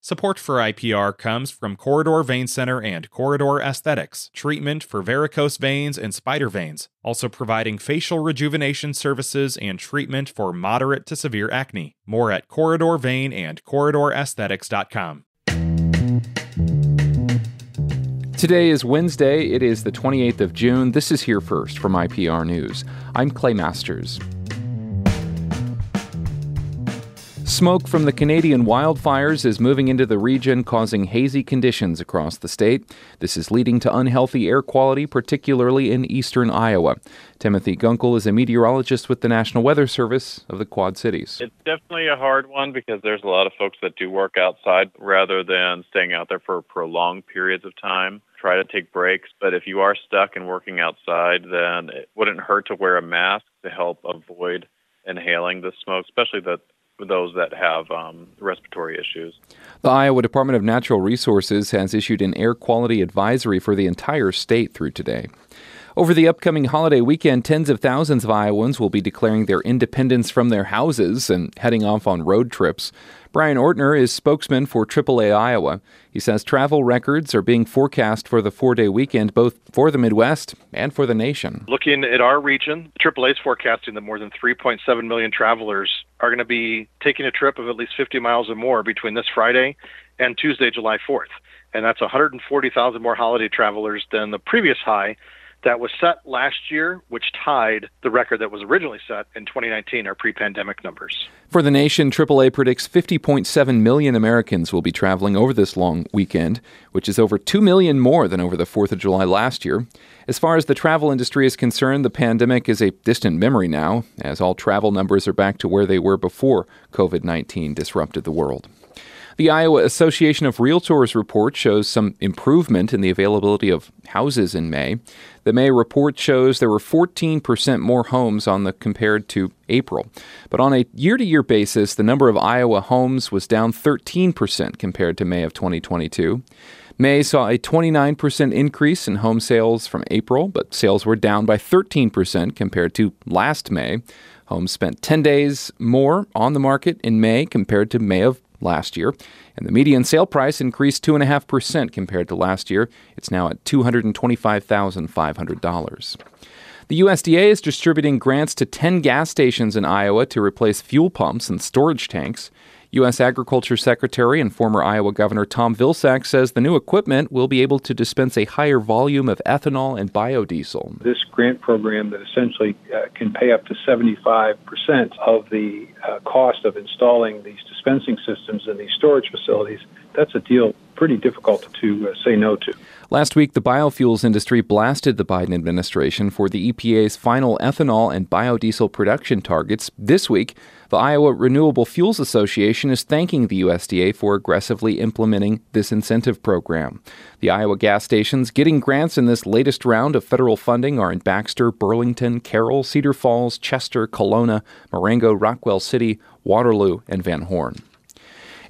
Support for IPR comes from Corridor Vein Center and Corridor Aesthetics, treatment for varicose veins and spider veins, also providing facial rejuvenation services and treatment for moderate to severe acne. More at Corridor Vein and CorridorAesthetics.com. Today is Wednesday. It is the 28th of June. This is Here First from IPR News. I'm Clay Masters. Smoke from the Canadian wildfires is moving into the region, causing hazy conditions across the state. This is leading to unhealthy air quality, particularly in eastern Iowa. Timothy Gunkel is a meteorologist with the National Weather Service of the Quad Cities. It's definitely a hard one because there's a lot of folks that do work outside rather than staying out there for prolonged periods of time. Try to take breaks, but if you are stuck and working outside, then it wouldn't hurt to wear a mask to help avoid inhaling the smoke, especially the for those that have um, respiratory issues. The Iowa Department of Natural Resources has issued an air quality advisory for the entire state through today. Over the upcoming holiday weekend, tens of thousands of Iowans will be declaring their independence from their houses and heading off on road trips. Brian Ortner is spokesman for AAA Iowa. He says travel records are being forecast for the four day weekend, both for the Midwest and for the nation. Looking at our region, AAA is forecasting that more than 3.7 million travelers are going to be taking a trip of at least 50 miles or more between this Friday and Tuesday, July 4th. And that's 140,000 more holiday travelers than the previous high that was set last year, which tied the record that was originally set in 2019, our pre pandemic numbers. For the nation, AAA predicts 50.7 million Americans will be traveling over this long weekend, which is over 2 million more than over the 4th of July last year. As far as the travel industry is concerned, the pandemic is a distant memory now, as all travel numbers are back to where they were before COVID 19 disrupted the world. The Iowa Association of Realtors report shows some improvement in the availability of houses in May. The May report shows there were 14% more homes on the compared to April. But on a year-to-year basis, the number of Iowa homes was down 13% compared to May of 2022. May saw a 29% increase in home sales from April, but sales were down by 13% compared to last May. Homes spent 10 days more on the market in May compared to May of last year, and the median sale price increased 2.5% compared to last year. It's now at $225,500. The USDA is distributing grants to 10 gas stations in Iowa to replace fuel pumps and storage tanks. U.S. Agriculture Secretary and former Iowa Governor Tom Vilsack says the new equipment will be able to dispense a higher volume of ethanol and biodiesel. This grant program that essentially uh, can pay up to 75% of the uh, cost of installing these dispensing systems in these storage facilities, that's a deal pretty difficult to uh, say no to. Last week, the biofuels industry blasted the Biden administration for the EPA's final ethanol and biodiesel production targets. This week, the Iowa Renewable Fuels Association is thanking the USDA for aggressively implementing this incentive program. The Iowa gas stations getting grants in this latest round of federal funding are in Baxter, Burlington, Carroll, Cedar Falls, Chester, Kalona, Marengo, Rockwell City, Waterloo, and Van Horne.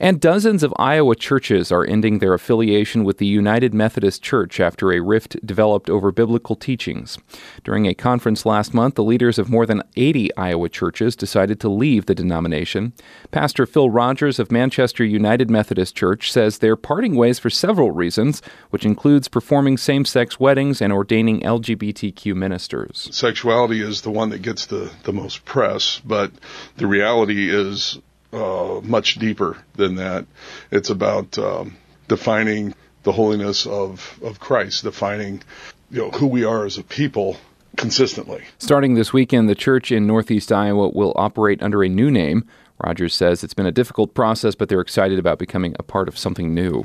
And dozens of Iowa churches are ending their affiliation with the United Methodist Church after a rift developed over biblical teachings. During a conference last month, the leaders of more than 80 Iowa churches decided to leave the denomination. Pastor Phil Rogers of Manchester United Methodist Church says they're parting ways for several reasons, which includes performing same sex weddings and ordaining LGBTQ ministers. Sexuality is the one that gets the, the most press, but the reality is uh, much deeper than that. It's about um, defining the holiness of, of Christ, defining you know who we are as a people consistently. Starting this weekend, the church in Northeast Iowa will operate under a new name. Rogers says it's been a difficult process, but they're excited about becoming a part of something new.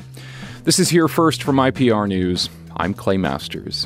This is here first from IPR News. I'm Clay Masters.